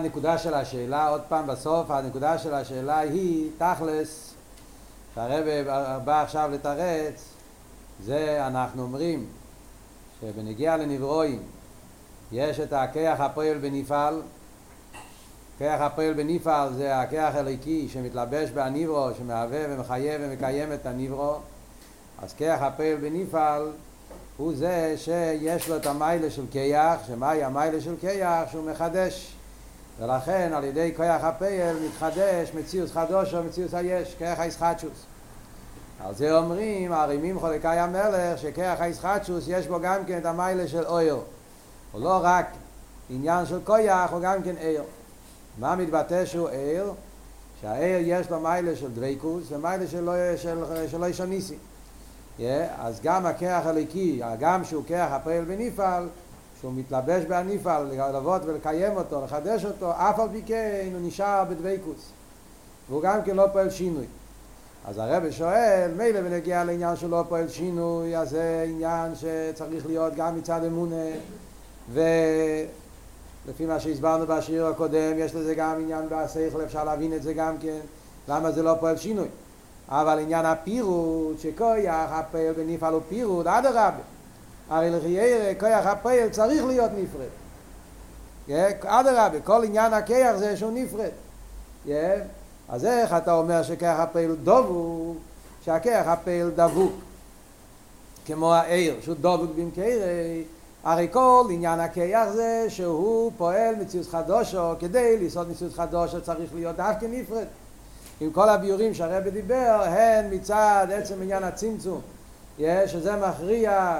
הנקודה של השאלה, עוד פעם בסוף, הנקודה של השאלה היא תכלס, שהרבא בא עכשיו לתרץ, זה אנחנו אומרים שבנגיע לנברואים יש את הכיח הפועל בנפעל, כיח הפועל בנפעל זה הכיח הליקי שמתלבש בנברו, שמהווה ומחייב ומקיים את הנברו, אז כיח הפועל בנפעל הוא זה שיש לו את המיילה של כיח, שמהי המיילה של כיח? שהוא מחדש ולכן על ידי כוח הפייל מתחדש מציאוס חדוש או מציאוס היש, כוח הישחטשוס. על זה אומרים, הרימים חולקי המלך, שכוח הישחטשוס יש בו גם כן את המיילה של אויר. הוא לא רק עניין של כוח, הוא גם כן עיר. מה מתבטא שהוא עיר? שהעיר יש לו מיילה של דוויקוס ומיילה של, לא ישוניסי. Yeah, אז גם הכוח הליקי, גם שהוא כוח הפועל בנפעל, שהוא מתלבש בהניפל, ללוות ולקיים אותו, לחדש אותו, אף על פי כן הוא נשאר בדוויקוס. והוא גם כן לא פועל שינוי. אז הרב שואל, מילא ונגיע לעניין שהוא לא פועל שינוי, אז זה עניין שצריך להיות גם מצד אמונה, ולפי מה שהסברנו בשיר הקודם, יש לזה גם עניין בשכל, אפשר להבין את זה גם כן, למה זה לא פועל שינוי. אבל עניין הפירוט, שכויח הפועל בניפל הוא פירוט, אדרבה. הרי לחיירה כוח הפועל צריך להיות נפרד. אדרבה, כל עניין הכיח זה שהוא נפרד. אז איך אתה אומר שכיח הפועל דבוק, שהכיח הפועל דבוק, כמו העיר, שהוא דבוק במקרה, הרי כל עניין הכיח זה שהוא פועל מציאות חדושו, כדי לעשות מציאות חדושו צריך להיות דווקא נפרד. עם כל הביורים שהרבי דיבר, הן מצד עצם עניין הצמצום, שזה מכריח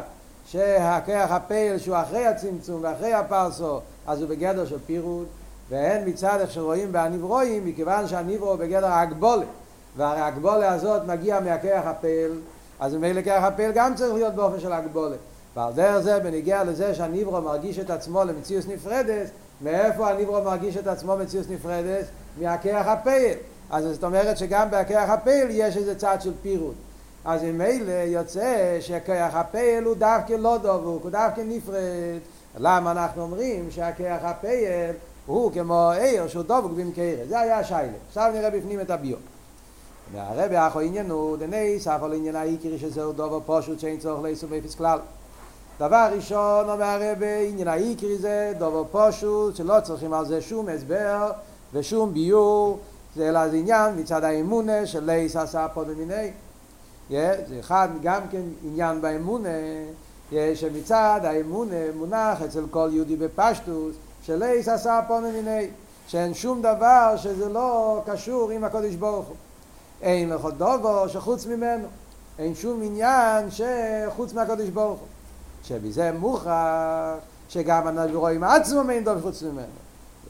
שהכח הפועל שהוא אחרי הצמצום ואחרי הפרסא אז הוא בגדר של פירוד והן מצד איך שרואים בהנבראים מכיוון שהנברא הוא בגדר ההגבולה. והרי ההגבולה הזאת מגיע מהכח הפועל אז ממילא כח הפועל גם צריך להיות באופן של הגבולה ועל דרך זה בנוגע לזה שהנברא מרגיש את עצמו למציאות נפרדת מאיפה הנברא מרגיש את עצמו מציאות נפרדת? מהכח הפועל. אז זאת אומרת שגם בהכח הפועל יש איזה צד של פירוד אז אם אלה יוצא שכח הפועל הוא דווקא לא דבוק, הוא דווקא נפרד. למה אנחנו אומרים שהכח הפועל הוא כמו אור שהוא דבוק במקורו? זה היה השאלה. עכשיו נראה בפנים את הביאור. והרבי אחו עניינו, דנוסף על עניין העיקרי שזהו דבר פשוט שאין צורך לאיסור באפס כלל. דבר ראשון אומר הרבי, עניין העיקרי זה דבר פשוט שלא צריכים על זה שום הסבר ושום ביאור, זה אלא זה עניין מצד האמונה של ליס עשה פה במיני. זה אחד גם כן עניין באמונה, שמצד האמונה מונח אצל כל יהודי בפשטוס, שלייס עשה פונו מיני, שאין שום דבר שזה לא קשור עם הקודש ברוך הוא. אין לך דובו שחוץ ממנו, אין שום עניין שחוץ מהקודש ברוך הוא. שבזה מוכרח שגם אנחנו רואים עצמו אין דוב חוץ ממנו.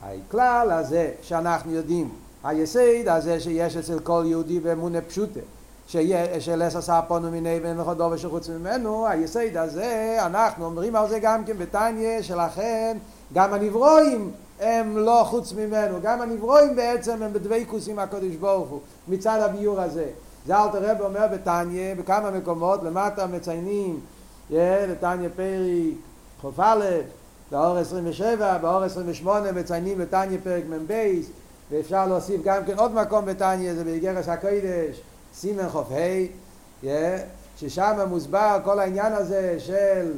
הכלל הזה שאנחנו יודעים, היסד הזה שיש אצל כל יהודי באמונה פשוטה, שלס עשה פונו מיני ואין לך דובר שחוץ ממנו, היסד הזה, אנחנו אומרים על זה גם כן בתניא, שלכן גם הנברואים הם לא חוץ ממנו, גם הנברואים בעצם הם בדבקוס עם הקודש ברוך הוא, מצד הביור הזה. זה אל תראה אומר בתניא, בכמה מקומות, למטה מציינים, לתניא פרי ח"א, באור 27, באור 28 מציינים בתניא פרק מ"ב, ואפשר להוסיף גם כן עוד מקום בתניא, זה באיגרש הקודש, סימן חוף ה', ששם מוסבר כל העניין הזה של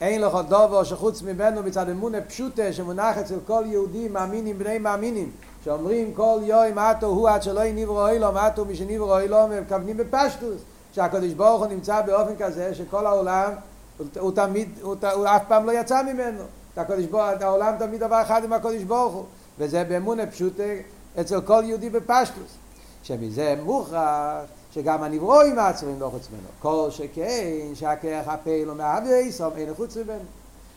אין לך דובו שחוץ ממנו מצד אמונה פשוטה שמונח אצל כל יהודי מאמינים בני מאמינים שאומרים כל יום עטו הוא עד שלא נברו אילום עטו מי שנברו אילום ומכוונים בפשטוס שהקדוש ברוך הוא נמצא באופן כזה שכל העולם הוא, הוא תמיד, הוא, הוא אף פעם לא יצא ממנו הקדוש ברוך, העולם תמיד דבר אחד עם הקדוש ברוך הוא וזה באמונה פשוטה אצל כל יהודי בפשטוס שמזה מוכרח שגם הנברואים עצורים לא חוץ ממנו. כל שכן שהכרך הפעיל ומהווה איסום אין חוץ ממנו.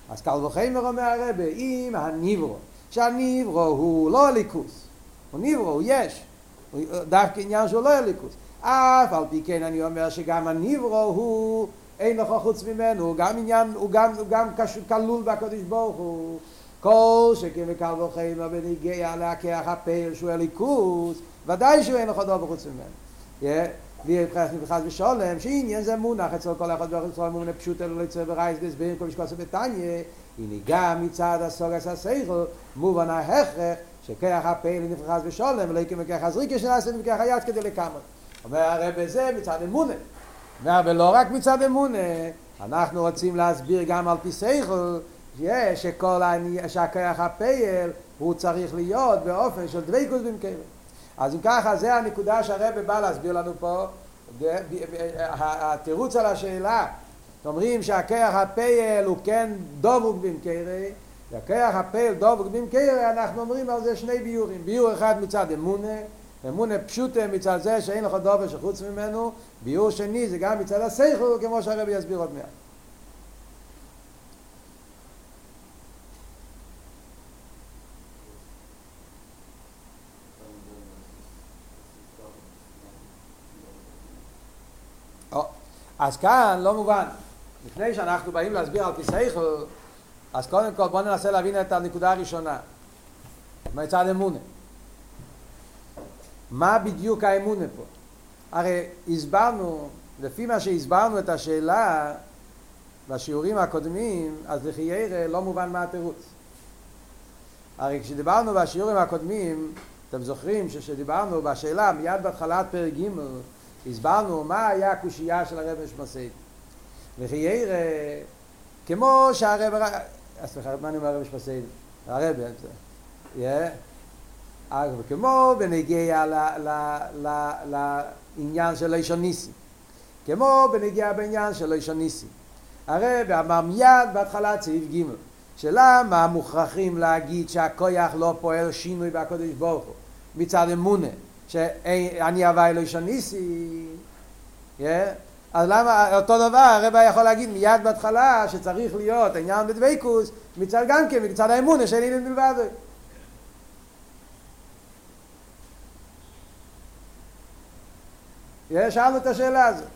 אז קל וחמר אומר הרבה, אם הנברו, שהנברו הוא לא הליכוס, הוא נברו, הוא יש, הוא דווקא עניין שהוא לא הליכוס. אף על פי כן אני אומר שגם הנברו הוא אין לך חוץ ממנו, הוא גם עניין, הוא גם, הוא גם כלול בקדוש ברוך הוא. כל שכן וקל וחמר בניגיע להכרך הפעיל שהוא הליכוס, ודאי שהוא אין לך דבר חוץ ממנו. ויבחר נבחז ושולם, שעניין זה מונח אצל כל אחד ואחד ישראל מומנה פשוט אלו ליצר ורייס דסביר כל משקוסה בתניה, היא ניגע מצד הסוגס הסייכל, מובן ההכרח שכח הפעיל נפרחס בשולם, ולא יקם וכח הזריקה שנעשה וכח היד כדי לקמא. אומר הרב בזה מצד אמונה. אומר, ולא רק מצד אמונה, אנחנו רוצים להסביר גם על פי סייכל, שכל שהכח הפעיל הוא צריך להיות באופן של דבקות במקרה. אז אם ככה, זה הנקודה שהרב בא להסביר לנו פה, התירוץ על השאלה, אומרים שהכח הפייל הוא כן דבוק במקרה, והכח הפייל דבוק במקרה, אנחנו אומרים על זה שני ביורים, ביור אחד מצד אמונה, אמונה פשוטה מצד זה שאין לך דובר שחוץ ממנו, ביור שני זה גם מצד הסייכל, כמו שהרבי יסביר עוד מעט. אז כאן לא מובן, לפני שאנחנו באים להסביר על פי סייכל, אז קודם כל בואו ננסה להבין את הנקודה הראשונה, מצד אמונה. מה בדיוק האמונה פה? הרי הסברנו, לפי מה שהסברנו את השאלה בשיעורים הקודמים, אז לחיירה לא מובן מה התירוץ. הרי כשדיברנו בשיעורים הקודמים, אתם זוכרים שכשדיברנו בשאלה מיד בהתחלת פרק ג' הסברנו מה היה הקושייה של הרב משמעסי. וכי ירא, כמו שהרב, סליחה, מה אני אומר הרב משמעסי? הרב, כמו בנגיע לעניין של לישון ניסי. כמו בנגיע בעניין של לישון ניסי. הרב אמר מיד בהתחלת סעיף ג' שלמה מוכרחים להגיד שהכויח לא פועל שינוי בקודש ברוך הוא מצד אמונה שאני הווי לא שניסי, אז למה אותו דבר הרב יכול להגיד מיד בהתחלה שצריך להיות עניין בדבקוס מצד גם כן, מצד האמונה של אילן מלבד. שאלנו את השאלה הזאת.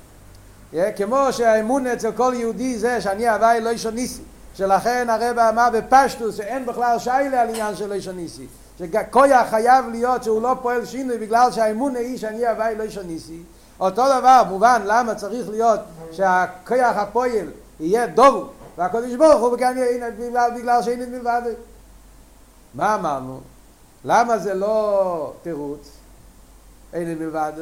כמו שהאמונה אצל כל יהודי זה שאני הווי לא ניסי, שלכן הרב אמר בפשטוס שאין בכלל שיילה על עניין של לא ניסי. שכויח חייב להיות שהוא לא פועל שינוי בגלל שהאמון היא שאני הווי לא שניסי אותו דבר מובן למה צריך להיות שהכויח הפועל יהיה דובו והקודש ברוך הוא בגלל, בגלל, בגלל שאין מלבד מה אמרנו? למה זה לא תירוץ? אין מלבד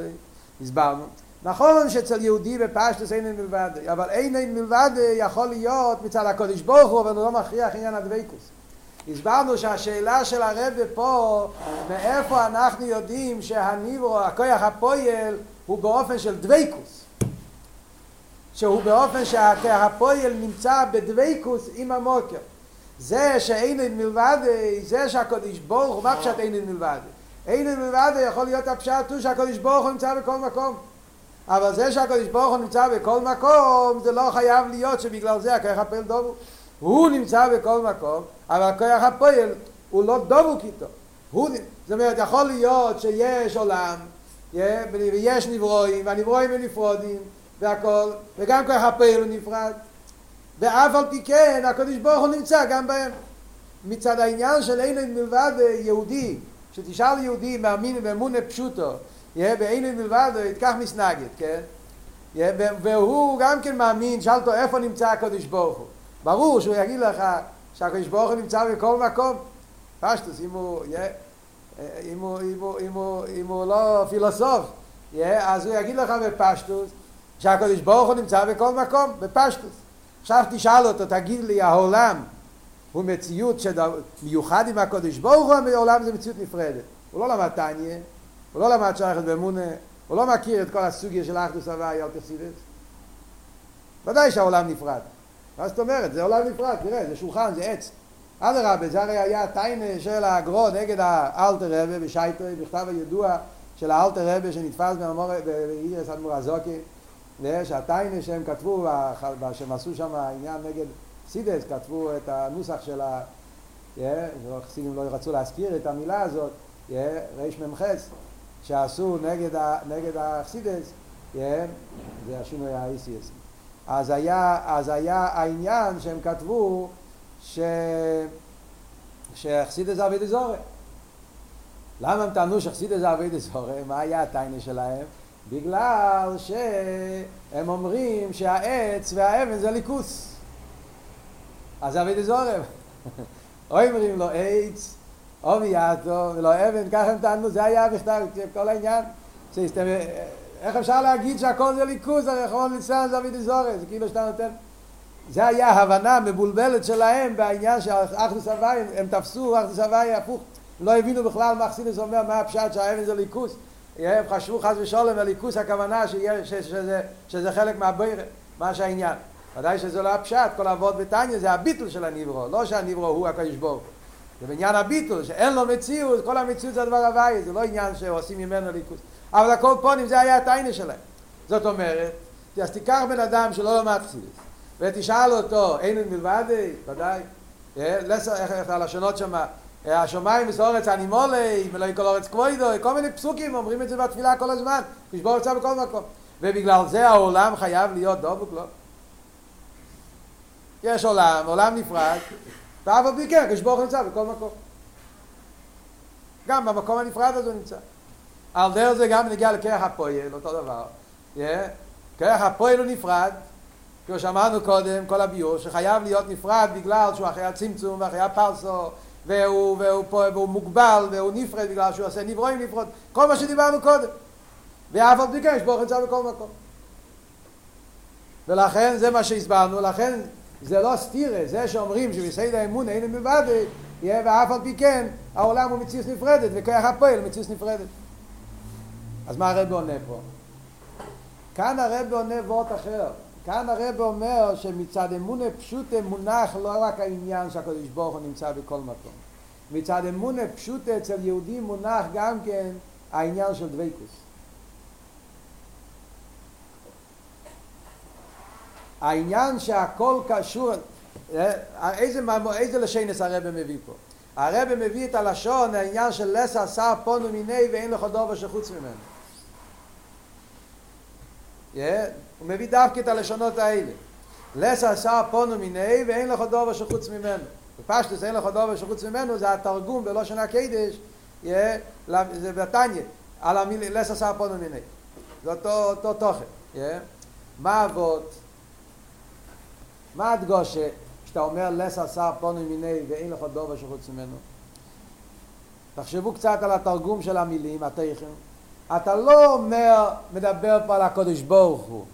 הסברנו נכון שאצל יהודי בפשטוס אין מלבד אבל אין מלבד יכול להיות מצד הקודש ברוך הוא אבל הוא לא מכריח עניין הדבקוס הסברנו שהשאלה של הרב פה, מאיפה אנחנו יודעים שהניברו, הכוח הפועל, הוא באופן של דוויקוס. שהוא באופן שהכוח הפועל נמצא בדוויקוס עם המוקר. זה שאין מלבד, זה שהקודש ברוך הוא, מה פשט אין מלבד? אין מלבד יכול להיות הפשט הוא שהקודש ברוך הוא נמצא בכל מקום. אבל זה שהקודש ברוך הוא נמצא בכל מקום, זה לא חייב להיות שבגלל זה הכוח הפועל דובו. הוא נמצא בכל מקום, אבל הכוח הפועל הוא לא דבוק איתו. הוא, זאת אומרת, יכול להיות שיש עולם, ויש נברואים, והנברואים הם נפרודים, והכל, וגם כוח הפועל הוא נפרד, ואף על פי כן, הקדוש ברוך הוא נמצא גם בהם. מצד העניין של אין מלבד יהודי, שתשאל יהודי מאמין באמונה פשוטו, באין מלבד יתקח מסנגד, כן? והוא גם כן מאמין, שאל אותו איפה נמצא הקדוש ברוך הוא. ברור שהוא יגיד לך שהקדוש ברוך הוא נמצא בכל מקום. פשטוס, אם הוא, אם הוא, אם הוא, אם הוא, אם הוא לא פילוסוף, אז הוא יגיד לך בפשטוס שהקדוש ברוך הוא נמצא בכל מקום, בפשטוס. עכשיו תשאל אותו, תגיד לי, העולם הוא מציאות מיוחד עם הקדוש ברוך הוא, העולם זה מציאות נפרדת. הוא לא למד טניה, הוא לא למד שייכת באמונה, הוא לא מכיר את כל הסוגיה של אחדוס הוואי על תכסידס. ודאי שהעולם נפרד. מה זאת אומרת? זה עולם נפרד, תראה, זה שולחן, זה עץ. אדרבה, זה הרי היה טיינה של הגרו נגד האלטר רבה בשייטרי, בכתב הידוע של האלטר רבה שנתפס באירס אדמור הזוקי, שהטיינה שהם כתבו, שהם עשו שם עניין נגד סידס, כתבו את הנוסח של ה... חסידים לא רצו להזכיר את המילה הזאת, רמ"ח, שעשו נגד החסידס, זה השינוי ה-ACS. אז היה, אז היה העניין שהם כתבו ש... שהחסידס זה אבי דזורי. למה הם טענו שחסידס זה אבי דזורי? מה היה הטיינה שלהם? בגלל שהם אומרים שהעץ והאבן זה ליכוס. אז זה אבי דזורם. אומרים לו עץ, או מיאטו, ולא אבן, ככה הם טענו, זה היה בכתב, כל העניין. איך אפשר להגיד שהכל זה ליכוז, אחרון ליצלן זה אבי דזורם, זה כאילו שאתה נותן... זה היה ההבנה מבולבלת שלהם בעניין של אחדוס הוואי, הם תפסו אחדוס הוואי הפוך, לא הבינו בכלל מה אכסינוס אומר, מה הפשט שהאבן זה ליכוס. הם חשבו חס ושלום בליכוס הכוונה שיה, ש, שזה, שזה חלק מהבוירה, מה שהעניין. ודאי שזה לא הפשט, כל אבות בתניא זה הביטול של הניברו, לא שהניברו הוא הקדוש ברוך זה בעניין הביטול, שאין לו מציאות, כל המציאות זה הדבר הוואי, זה לא עניין שעושים ממנו ליכוס. אבל הכל פונים זה היה הטיינה שלהם. זאת אומרת, אז תיקח בן אדם שלא למד חסידס, ותשאל אותו, אין מלבד, ודאי, איך הלשונות שם, השמיים וסורץ אנימולי, ולא כל אורץ כבוידו, כל מיני פסוקים אומרים את זה בתפילה כל הזמן, תשבור את זה בכל מקום. ובגלל זה העולם חייב להיות דבוק, לא? יש עולם, עולם נפרד, ואף על פי כן, כשבור נמצא בכל מקום. גם במקום הנפרד הזה נמצא. על דרך זה גם נגיע לכרך הפועל, אותו דבר. כרך הפועל הוא נפרד, כמו שאמרנו קודם, כל הביור, שחייב להיות נפרד בגלל שהוא אחרי הצמצום ואחרי הפרסו והוא, והוא, והוא, והוא מוגבל והוא נפרד בגלל שהוא עושה נברואים נפרד, כל מה שדיברנו קודם. ואף על פי כן יש ברוך נמצא בכל מקום. ולכן זה מה שהסברנו, לכן זה לא סתירה, זה שאומרים שבסייד האמון אין מלבד, יהיה ואף על פי כן העולם הוא מציאות נפרדת וכוח הפועל מציאות נפרדת. אז מה הרב עונה פה? כאן הרב עונה וורט אחר. כאן הרב אומר שמצד אמונה פשוט מונח לא רק העניין שהקדוש ברוך הוא נמצא בכל מקום. מצד אמונה פשוט אצל יהודים מונח גם כן העניין של דוויקוס. העניין שהכל קשור, איזה, איזה לשנס הרב מביא פה? הרב מביא את הלשון, העניין של לסה שר פונו מיני ואין לך דובר שחוץ ממנו. הוא מביא דווקא את הלשונות האלה. לסה שר פונו מיני ואין לך דובר שחוץ ממנו. בפשטוס אין לך דובר שחוץ ממנו זה התרגום בלושן הקדש, yeah, זה בתניא, על המילה לסה שר פונו מיני. זה אותו, אותו תוכן. מה אבות? מה הדגושה כשאתה אומר לסה שר פונו מיני ואין לך דובר שחוץ ממנו? תחשבו קצת על התרגום של המילים, התכן. אתה לא אומר, מדבר פה על הקודש ברוך הוא.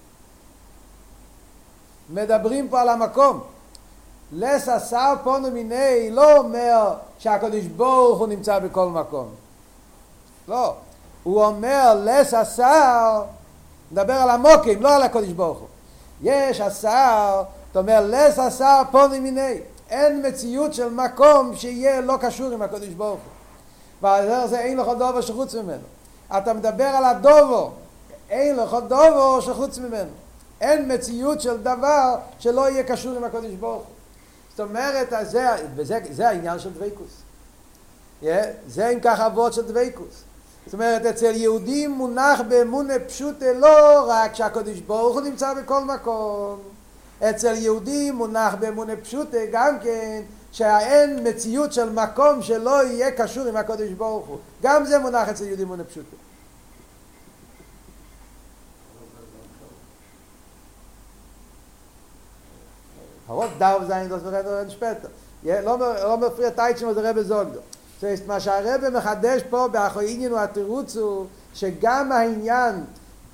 מדברים פה על המקום. לסה שר פונו מיני לא אומר שהקודש ברוך הוא נמצא בכל מקום. לא. הוא אומר לסה שר, מדבר על המוקים, לא על הקודש ברוך הוא. יש השר, אתה אומר לסה שר פונו מיני. אין מציאות של מקום שיהיה לא קשור עם הקודש ברוך הוא. ועל זה אין לך דבר שחוץ ממנו. אתה מדבר על הדובו, אין לך דובו שחוץ ממנו. אין מציאות של דבר שלא יהיה קשור עם הקודש ברוך הוא. זאת אומרת, זה, וזה, זה העניין של דוויקוס. Yeah, זה אם כך אבות של דוויקוס. זאת אומרת, אצל יהודים מונח באמונה פשוטה לא רק שהקודש ברוך הוא נמצא בכל מקום. אצל יהודים מונח באמונה פשוטה גם כן שאין מציאות של מקום שלא יהיה קשור עם הקודש ברוך הוא. גם זה מונח אצל יהודים מונה פשוטו. הרוב דאו זיין דוס ורדו אין שפטר. לא מפריע טייצ'ם וזה רבי זוגדו. זאת מה שהרבי מחדש פה באחרינין הוא התירוץ הוא שגם העניין,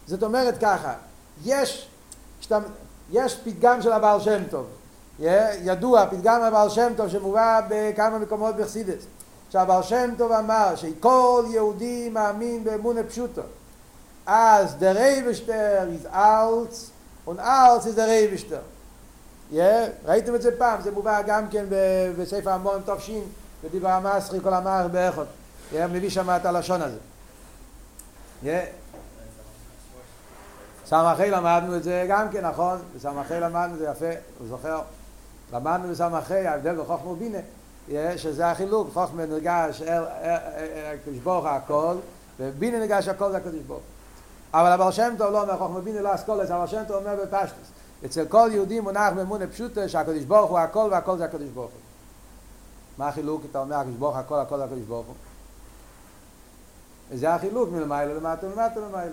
זאת אומרת ככה, יש, יש פתגם של הבעל שם טוב. ידוע, פתגם הבעל שם טוב שמובא בכמה מקומות בחסידס. שהבעל שם טוב אמר שכל יהודי מאמין באמונה פשוטו. אז דה רייבשטר איז אלץ, und אלץ איז דה רייבשטר. ראיתם את זה פעם, זה מובא גם כן בספר המון תופשין, בדיבר המסחי כל המערך באחות. מביא שם את הלשון הזה. סמכי למדנו את זה גם כן, נכון? בסמכי למדנו את זה יפה, הוא זוכר. למדנו בסמכי, ההבדל בחוכמה ובינה, שזה החילוק, חוכמה נרגש, הקדוש ברוך הכל, ובינה נרגש הכל זה הקדוש ברוך. אבל הבעל שם טוב לא אומר חוכמה ובינה לא אסכולת, הבעל שם טוב אומר בפשטוס. אצל כל יהודי מונח באמונה פשוטה שהקדוש ברוך הוא הכל והכל זה הקדוש ברוך הוא. מה החילוק? אתה אומר הקדוש ברוך הכל, הכל זה הקדוש ברוך הוא. וזה החילוק מלמעלה למטה ולמטה למעלה.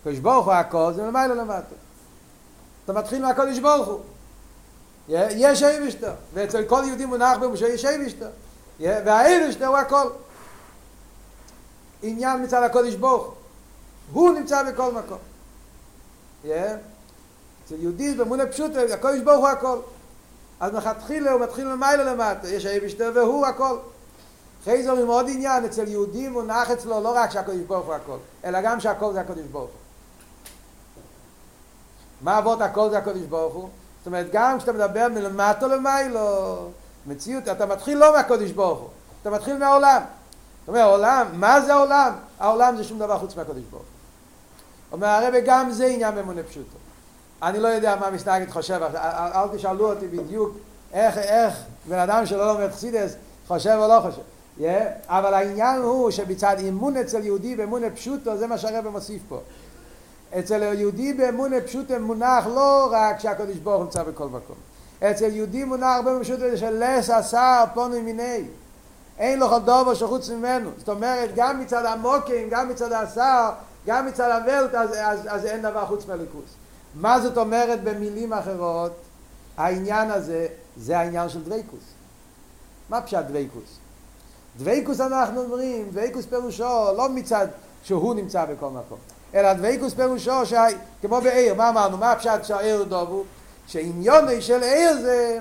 הקדוש ברוך הוא הכל זה מלמעלה למטה. אתה מתחיל מהקדוש ברוך הוא. יש אייבשטר, ואצל כל יהודי מונח במושו יש אייבשטר, והאייבשטר הוא הכל. עניין מצד הקודש ברוך הוא נמצא בכל מקום. אצל יהודי במונה פשוט, הקודש ברוך הוא הכל. אז מלכתחילה הוא מתחיל ממעלה למטה, יש אייבשטר והוא. אחרי זה אומרים עוד עניין, אצל יהודי מונח אצלו לא רק שהקודש ברוך הוא הכל, אלא גם שהכל זה הקודש הוא. מה אבות הכל זה הקודש ברוך הוא? זאת אומרת, גם כשאתה מדבר מלמטו למיילו, מציאות, אתה מתחיל לא מהקודש ברוך הוא, אתה מתחיל מהעולם. זאת אומרת, העולם, מה זה העולם? העולם זה שום דבר חוץ מהקודש ברוך הוא. אומר הרב גם זה עניין באמונה פשוטו. אני לא יודע מה מסתגת חושב, אל, אל תשאלו אותי בדיוק איך, איך בן אדם שלא לומד חסידס חושב או לא חושב. Yeah, אבל העניין הוא שבצד אימון אצל יהודי באמונה פשוטו זה מה שהרב מוסיף פה. אצל יהודי באמונה פשוטו מונח לא רק שהקדוש ברוך הוא נמצא בכל מקום. אצל יהודי מונח באמונה פשוטו של לס עשר פונו מיני. אין לו כל דובר שחוץ ממנו. זאת אומרת, גם מצד המוקים, גם מצד השר, גם מצד הוולט, אז, אז, אז אין דבר חוץ מהליכוס. מה זאת אומרת במילים אחרות? העניין הזה, זה העניין של דוויקוס. מה פשט דוויקוס? דוויקוס אנחנו אומרים, דוויקוס פירושו לא מצד שהוא נמצא בכל מקום, אלא דוויקוס פירושו שה... כמו בעיר, מה אמרנו? מה הפשט שהעיר דובו? שעניוני של עיר זה,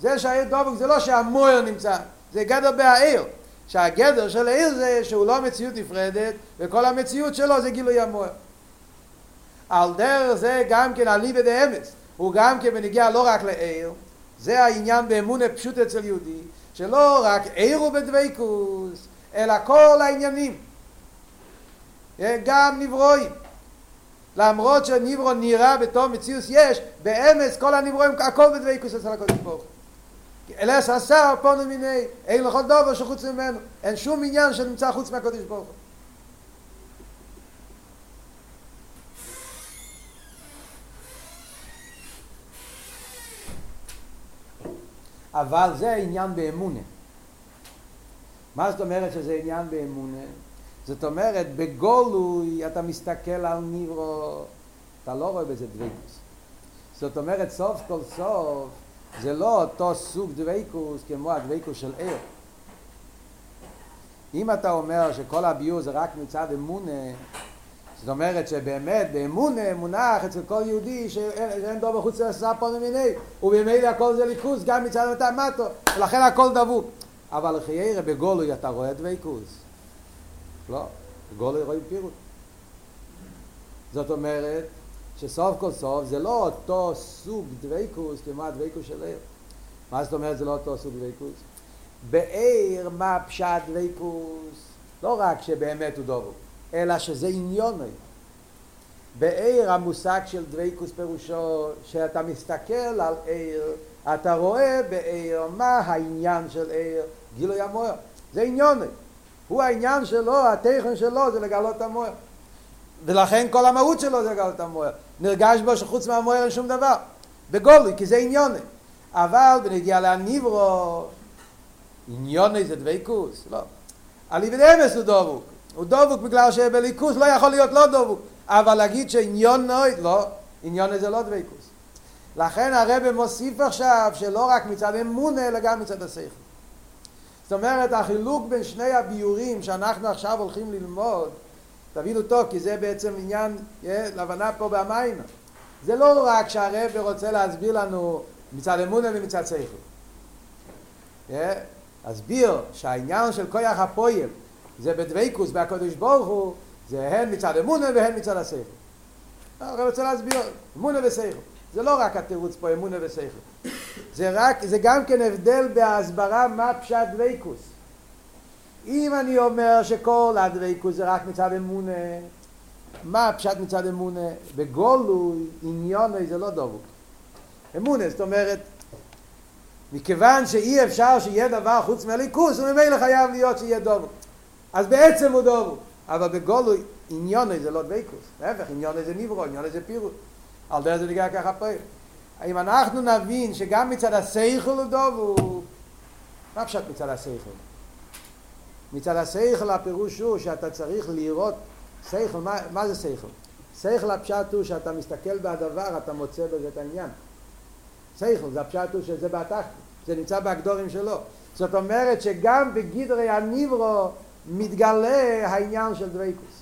זה שהעיר דובו זה לא שהמויר נמצא, זה גדר בעיר. שהגדר של העיר זה שהוא לא מציאות נפרדת וכל המציאות שלו זה גילוי המויר. על דרך זה גם כן אליבא דאמס, הוא גם כן בנגיע לא רק לעיר, זה העניין באמונה פשוט אצל יהודי, שלא רק עיר הוא בדוויקוס, אלא כל העניינים, גם נברואים. למרות שנברו נראה בתור מציאוס יש, באמס כל הנברואים, הכל בדוויקוס אצל הקודש ברוך אלס עשר פונו מיני, אין לכל דובר שחוץ ממנו, אין שום עניין שנמצא חוץ מהקודש ברוך הוא. אבל זה עניין באמונה. מה זאת אומרת שזה עניין באמונה? זאת אומרת, בגולוי אתה מסתכל על ניברו, אתה לא רואה בזה דוויקוס. זאת אומרת, סוף כל סוף, זה לא אותו סוג דוויקוס כמו הדוויקוס של עיר. אם אתה אומר שכל הביור זה רק מצד אמונה, זאת אומרת שבאמת באמונה מונח אצל כל יהודי שאין דובר חוץ לעשה פה ממיני ובמילא הכל זה ליכוס גם מצד המטו ולכן הכל דבוק אבל לחיירה בגולוי אתה רואה דוויקוס לא, בגולוי רואים פירוט זאת אומרת שסוף כל סוף זה לא אותו סוג דוויקוס כמו הדוויקוס של עיר מה זאת אומרת זה לא אותו סוג דוויקוס? בעיר מה פשט דוויקוס לא רק שבאמת הוא דובוק אלא שזה עניוני. בעיר המושג של דוויקוס פירושו שאתה מסתכל על עיר, אתה רואה בעיר מה העניין של עיר, גילוי המוער. זה עניוני. הוא העניין שלו, התכן שלו זה לגלות המוער. ולכן כל המהות שלו זה לגלות המוער. נרגש בו שחוץ מהמוער אין שום דבר. בגולוי, כי זה עניוני. אבל בנגיע להניברו, עניוני זה דוויקוס, לא. אליבדמס הוא דבוק. הוא דבוק בגלל שבליכוס לא יכול להיות לא דבוק אבל להגיד שעניון נוי, לא, עניון זה לא דבקוס לכן הרב מוסיף עכשיו שלא רק מצד אמונה אלא גם מצד השכל זאת אומרת החילוק בין שני הביורים שאנחנו עכשיו הולכים ללמוד תבינו טוב כי זה בעצם עניין להבנה פה במים זה לא רק שהרב רוצה להסביר לנו מצד אמונה ומצד שכל להסביר שהעניין של כוח הפועל זה בדוויקוס בהקדוש ברוך הוא, זה הן מצד אמונה והן מצד השכל. אני רוצה להסביר, אמונה ושכל. זה לא רק התירוץ פה, אמונה ושכל. זה רק, זה גם כן הבדל בהסברה מה פשט דוויקוס. אם אני אומר שכל הדוויקוס זה רק מצד אמונה, מה פשט מצד אמונה? בגולוי, עניוני זה לא דבוק. אמונה, זאת אומרת, מכיוון שאי אפשר שיהיה דבר חוץ מהליכוס, וממילא חייב להיות שיהיה דבוק. אז בעצם הוא דובו. אבל בגולוי עניוני זה לא דבקוס. להפך, עניוני זה נברו, עניוני זה פירוט. על דרך זה נגיע ככה פה. אם אנחנו נבין שגם מצד השכל הוא דובו, מה פשט מצד השכל? מצד השכל הפירוש הוא שאתה צריך לראות שכל, מה, מה זה שכל? שכל הפשט הוא שאתה מסתכל בדבר, אתה מוצא בזה את העניין. סייכל, זה הפשט הוא שזה בתחתית, זה נמצא בהגדורים שלו. זאת אומרת שגם בגדרי הניברו מתגלה העניין של דוויקוס.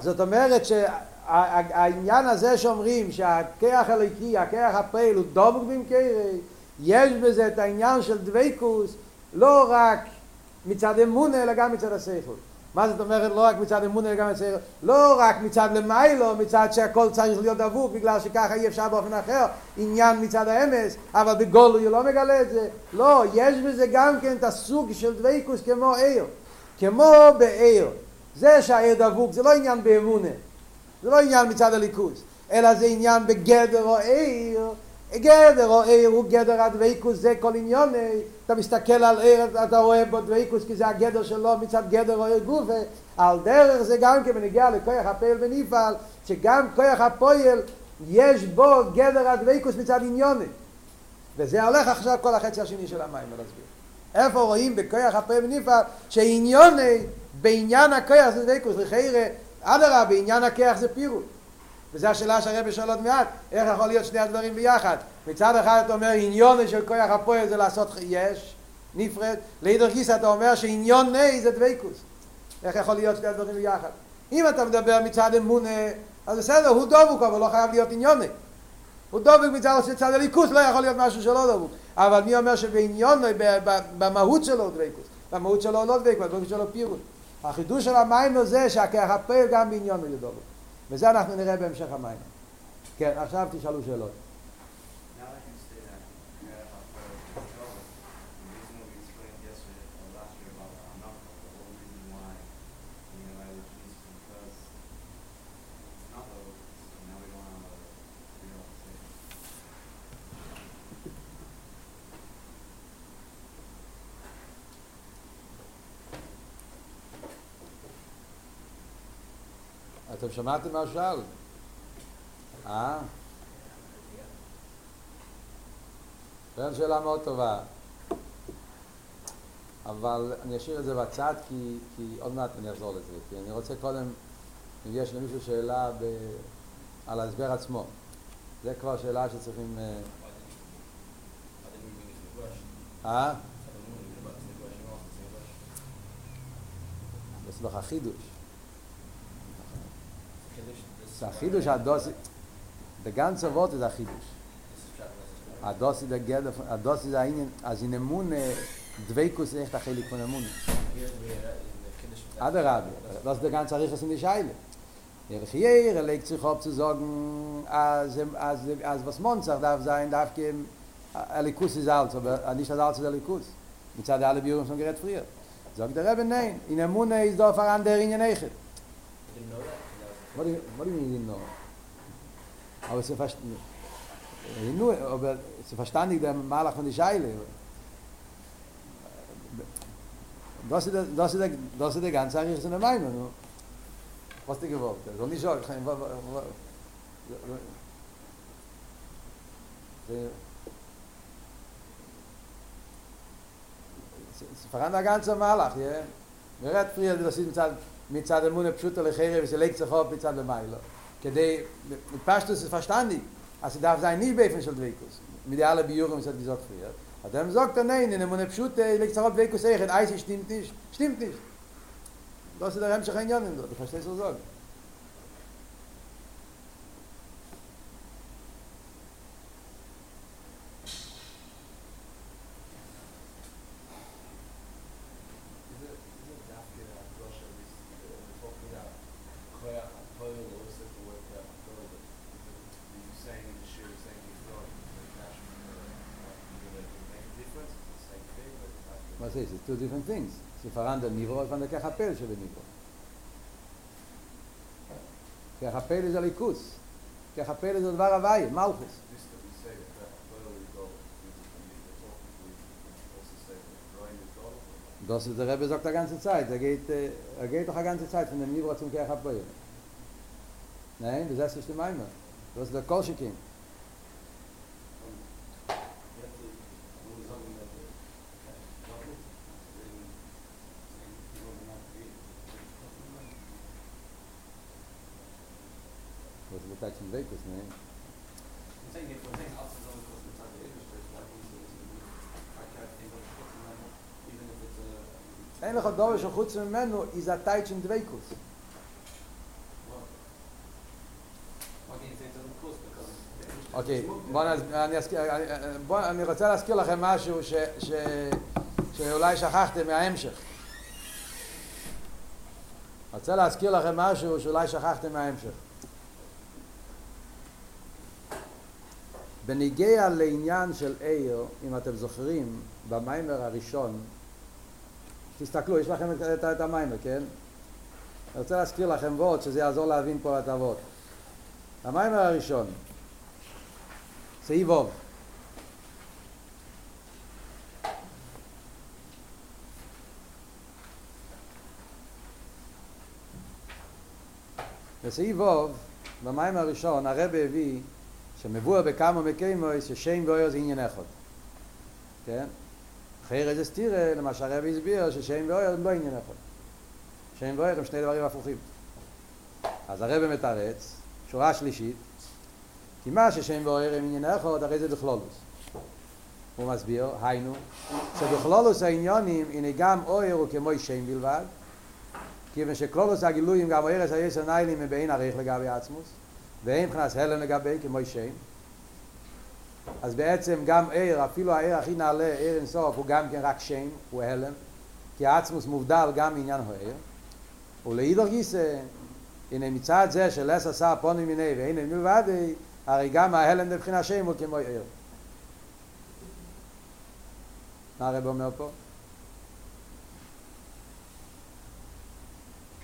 זאת אומרת שהעניין הזה שאומרים שהכיח הליקי, הכיח הפעיל הוא דובוק במקרי, יש בזה את העניין של דוויקוס לא רק מצד אמונה אלא גם מצד השכל. מה זאת אומרת לא רק מצד אמונה אלא גם מצד השכל? לא רק מצד למיילו, מצד שהכל צריך להיות דבוק בגלל שככה אי אפשר באופן אחר, עניין מצד האמס, אבל בגולו הוא לא מגלה את זה. לא, יש בזה גם כן את הסוג של דוויקוס כמו עיר. כמו בעיר. זה שהעיר דבוק זה לא עניין באמונה. זה לא עניין מצד הליכוז. אלא זה עניין בגדר או עיר. גדר או עיר הוא גדר הדוויקוס זה כל עניוני אתה מסתכל על עיר אתה רואה בו דוויקוס כי זה הגדר שלו מצד גדר או עיר גופה על דרך זה גם כן בנגיע לכוח הפועל בנפעל שגם כוח הפועל יש בו גדר הדוויקוס מצד עניוני וזה הולך עכשיו כל החצי השני של המים להסביר איפה רואים בכוח הפועל בנפעל שעניוני בעניין הכוח זה דוויקוס לחיירה אדרבה בעניין הכוח זה פירוט וזו השאלה שהרבי שואל עוד מעט, איך יכול להיות שני הדברים ביחד? מצד אחד אתה אומר עניון של כוח הפועל זה לעשות יש, נפרד, לידר גיסא אתה אומר שעניון ני זה דבקוס. איך יכול להיות שני הדברים ביחד? אם אתה מדבר מצד אמונה, אז בסדר, הוא דבוק, אבל לא חייב להיות עניוני. הוא דבוק מצד, מצד הליכוס, לא יכול להיות משהו שלא דבוק. אבל מי אומר שבעניון, במהות שלו דבקוס. במהות שלו לא דבקוס, במהות שלו פירוט. החידוש של הוא זה שהכוח הפועל גם בעניון דבוק. וזה אנחנו נראה בהמשך המים. כן, עכשיו תשאלו שאלות. אתם שמעתם מה שאל? אה? זו שאלה מאוד טובה. אבל אני אשאיר את זה בצד כי, כי עוד מעט אני אחזור לזה. כי אני רוצה קודם, אם יש למישהו שאלה ב... על ההסבר עצמו. זה כבר שאלה שצריכים... אה? זה לך חידוש. זה החידוש הדוסי, the ganze Wort ist החידוש. הדוסי זה גדר, הדוסי זה העניין, אז in אמונה, דוויקוס זה echt החלק von אמונה. אדרבה, das ist der ganze Arichas in die Scheile. Er hier, er legt sich auf zu sagen, als, als, als was Monzach darf sein, darf geben, Alikus ist alt, aber nicht das Alt ist Alikus. Mit Zeit alle Biuren schon gerät früher. Sagt der Rebbe, nein, in Emune ist da voran der Ingen Echet. What do you, what do you mean, no? Aber es ist fast... Nur, aber es ist verstandig, der Malach von die Scheile. Das ist der, das ist der, das ist der ganze Sache, ich in der Meinung, no? Was du gewollt? Und ich ich. Es der ganze Malach, ja? Wir redt früher, das ist mit מצד אמונה פשוטה לחרב, וזה לגצה חוב מצד למיילו. כדי, פשטוס זה פשטני, אז זה דף זיין ניב באיפן של דוויקוס, מדי על הביורים וזה דיזות פריאר. אז הם זוג תנאי, נה נמונה פשוטה, לגצה חוב דוויקוס איכן, אי זה שתימת נשת, שתימת נשת. לא עושה דרם שכן יונן, זה פשטי סוזוג. זה two different things. זה פרנד על ניברו ופרנד על כך הפל שבניברו. כך הפל זה ליכוס. כך הפל זה דבר הוואי, מלכוס. Das ist der Rebbe sagt die ganze Zeit, er geht, er geht doch die ganze Zeit von dem Nivro zum Kerch Abbeir. Nein, das ist nicht die Das ist der Kolschikin. די וועט איז נײ. איך זאג יעדן זאַך אַז עס זאָל געווען אַז איך האב די דאָזיקע דינגע צו איז גוט צו מענדל איז אַ טייצן דוויי Okay, באַנאַנאַ, באַמירטעל אַז איך זאָל אַז לכם משהו ש ש אולי שחקתם מיהם לכם משהו שאולי שכחתם מההמשך. בניגיע לעניין של עיר, אם אתם זוכרים, במיימר הראשון, תסתכלו, יש לכם את, את, המיימר, כן? אני רוצה להזכיר לכם ועוד, שזה יעזור להבין פה את הוות. המיימר הראשון, סעיף ווב. בסעיף ווב, במים הראשון, הרב הביא שמבואר בכמה מקיימוס ששם ואויר זה עניין אחד. כן? אחרי זה סתירה, למה שהרב הסביר ששם ואויר הם לא עניין אחד. שם ואויר הם שני דברים הפוכים. אז הרב מתרץ, שורה שלישית, כי מה ששם ואויר הם עניין אחד, הרי זה בכלולוס. הוא מסביר, היינו, שבכלולוס העניונים, הנה גם אויר הוא כמו שם בלבד, כיוון שכלולוס הגילויים גם ארץ היסר ניילים הם בעין עריך לגבי עצמוס, ואין מבחינת הלם לגבי כמו שם. אז בעצם גם עיר, אפילו העיר הכי נעלה, עיר אינסוף, הוא גם כן רק שם, הוא הלם, כי העצמוס מובדל גם מעניין העיר. ולאידור גיסא, הנה מצד זה של עשר שר פונו מיני אין מלבדי, הרי גם ההלם מבחינת שם הוא כמו עיר. מה הרב אומר פה?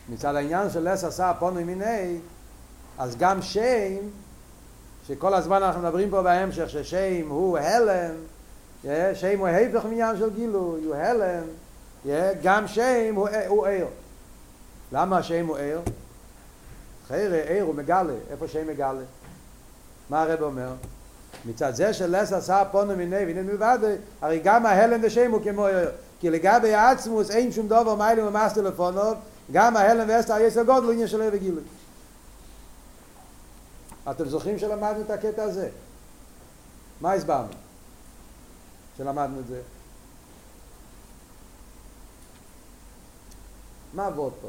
מצד העניין של עשר שר פונו מיני, אז גם שם, שכל הזמן אנחנו מדברים פה בהמשך ששם הוא הלם, שם הוא ההפך מעניין של גילוי, הוא הלם, גם שם הוא, ער. למה השם הוא ער? חיירה, ער הוא מגלה, איפה שם מגלה? מה הרב אומר? מצד זה שלס עשה פונו מיני והנה מלבד, הרי גם ההלם ושם הוא כמו ער. כי לגבי העצמוס אין שום דבר מיילים ומאס טלפונות, גם ההלם ואסתר יסר גודל עניין של ער וגילוי. אתם זוכרים שלמדנו את הקטע הזה? מה הסברנו? שלמדנו את זה. מה עבוד פה?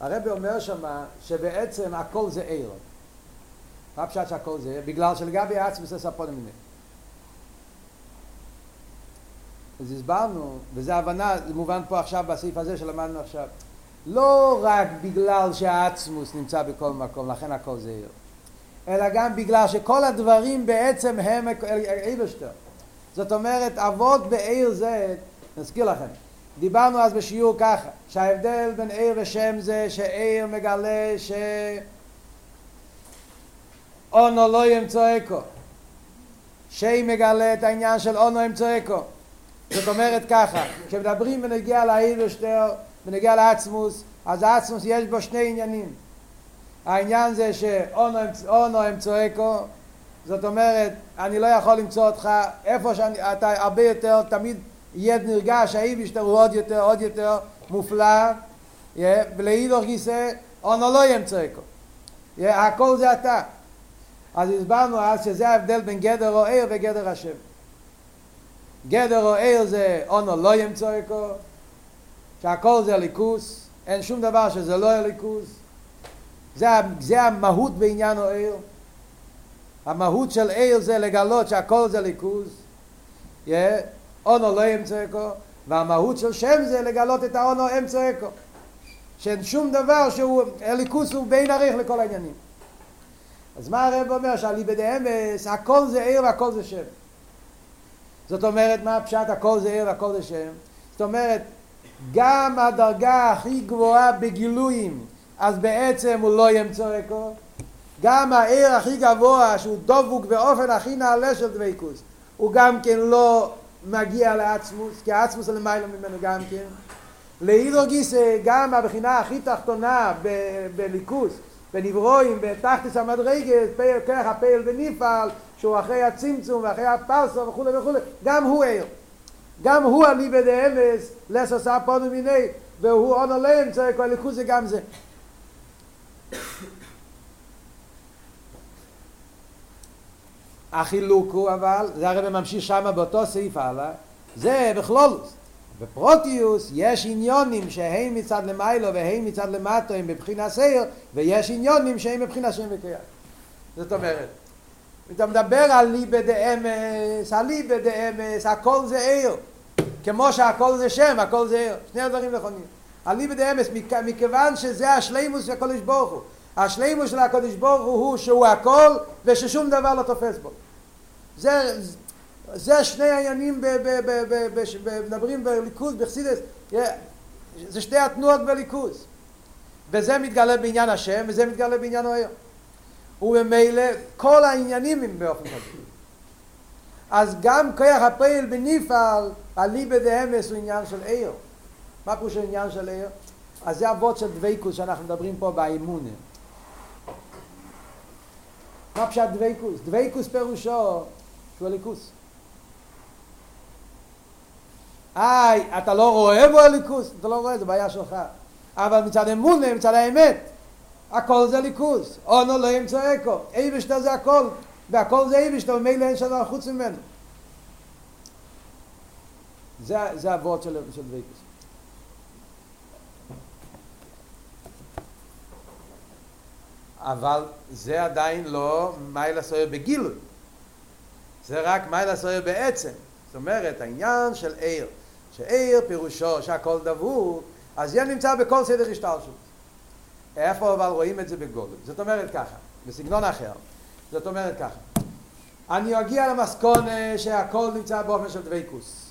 הרבי אומר שמה שבעצם הכל זה עיר. מה פשט שהכל זה? בגלל שלגבי עצמי זה ספון מיני. אז הסברנו, וזו הבנה, זה מובן פה עכשיו בסעיף הזה שלמדנו עכשיו. לא רק בגלל שהעצמוס נמצא בכל מקום, לכן הכל זה עיר. אלא גם בגלל שכל הדברים בעצם הם אילשטר. זאת אומרת, אבות בעיר זה, נזכיר לכם, דיברנו אז בשיעור ככה, שההבדל בין עיר ושם זה שעיר מגלה ש... אונו לא ימצא אקו. שם מגלה את העניין של אונו ימצא אקו. זאת אומרת ככה, כשמדברים בנגיע לאילשטר, בנגיע לעצמוס, אז העצמוס יש בו שני עניינים. העניין זה שאונו אמצוא אקו, זאת אומרת, אני לא יכול למצוא אותך איפה שאתה הרבה יותר, תמיד יהיה נרגש, האיבישטר הוא עוד יותר, עוד יותר מופלא, ולאידוך גיסא, אונו לא ימצוא אקו. הכל זה אתה. אז הסברנו אז שזה ההבדל בין גדר או עיר וגדר השם. גדר או עיר זה אונו לא ימצוא אקו, שהכל זה ליכוס, אין שום דבר שזה לא יהיה ליכוס. זה, זה המהות בעניין העיר. המהות של עיר זה לגלות שהכל זה ליכוז. אונו לא אמצע אקו. והמהות של שם זה לגלות את האונו אמצע אקו. שאין שום דבר שהוא, הליכוס הוא בין עריך לכל העניינים. אז מה הרב אומר? שאליבא דאמס, הכל זה עיר והכל זה שם. זאת אומרת, מה הפשט הכל זה עיר והכל זה שם? זאת אומרת, גם הדרגה הכי גבוהה בגילויים אז בעצם הוא לא ימצוא אקו. גם העיר הכי גבוה, שהוא דבוק באופן הכי נעלה של דבקוס, הוא גם כן לא מגיע לעצמוס, כי העצמוס הוא למעלה ממנו גם כן. לאידו גיסא, גם הבחינה הכי תחתונה בליכוס, בנברואים, בתחתיס המדרגת, כרך הפעל ונפעל, שהוא אחרי הצמצום ואחרי הפרסו וכולי וכולי, גם הוא עיר. גם הוא אליבא דאמס, לסוס אפונו מיני, והוא אונו לא ימצא אקו, הליכוס זה גם זה. החילוק הוא אבל, זה הרי ממשיך שם באותו סעיף הלאה, זה בכלולוס. בפרוטיוס יש עניונים שהם מצד למיילו והם מצד למטו הם בבחינה סייר ויש עניונים שהם בבחינה שם וקריאה. זאת אומרת, אתה מדבר על ליבה דאמס, הליבה דאמס, הכל זה עיר. כמו שהכל זה שם, הכל זה עיר. שני הדברים נכונים. הליבה דאמס, מכיוון שזה השלימוס של הקודש ברוך הוא. השלימוס של הקודש ברוך הוא שהוא הכל וששום דבר לא תופס בו. זה, זה שני העניינים, מדברים בליכוז, בחסידס, זה שתי התנועות בליכוז. וזה מתגלה בעניין השם וזה מתגלה בעניין האיר. וממילא כל העניינים הם באופן כזה. אז גם כוח הפעיל בניפעל, הליבה דאמס הוא עניין של עיר. מה פירוש העניין של אור? אז זה אבות של דביקות שאנחנו מדברים פה באימונים. מה פשט דביקות? דביקות פירושו שהוא אלקות. איי, אתה לא רואה בו אלקות? אתה לא רואה, זה בעיה שלך. אבל מצד אמונה, מצד האמת, הכל זה אלקות. אונו לא ימצא אקו. אייבערשטער זה הכל. והכל זה אייבערשטער, ומילא אין שם חוץ ממנו. זה, זה הוורד של, של דבקוס. אבל זה עדיין לא מיילה סויר בגילוי. זה רק מיילה סויר בעצם. זאת אומרת, העניין של עיר, שעיר פירושו שהכל דבור, אז זה נמצא בכל סדר השתלשלות. איפה אבל רואים את זה בגודל? זאת אומרת ככה, בסגנון אחר. זאת אומרת ככה, אני אגיע למסקונה שהכל נמצא באופן של דבקוס.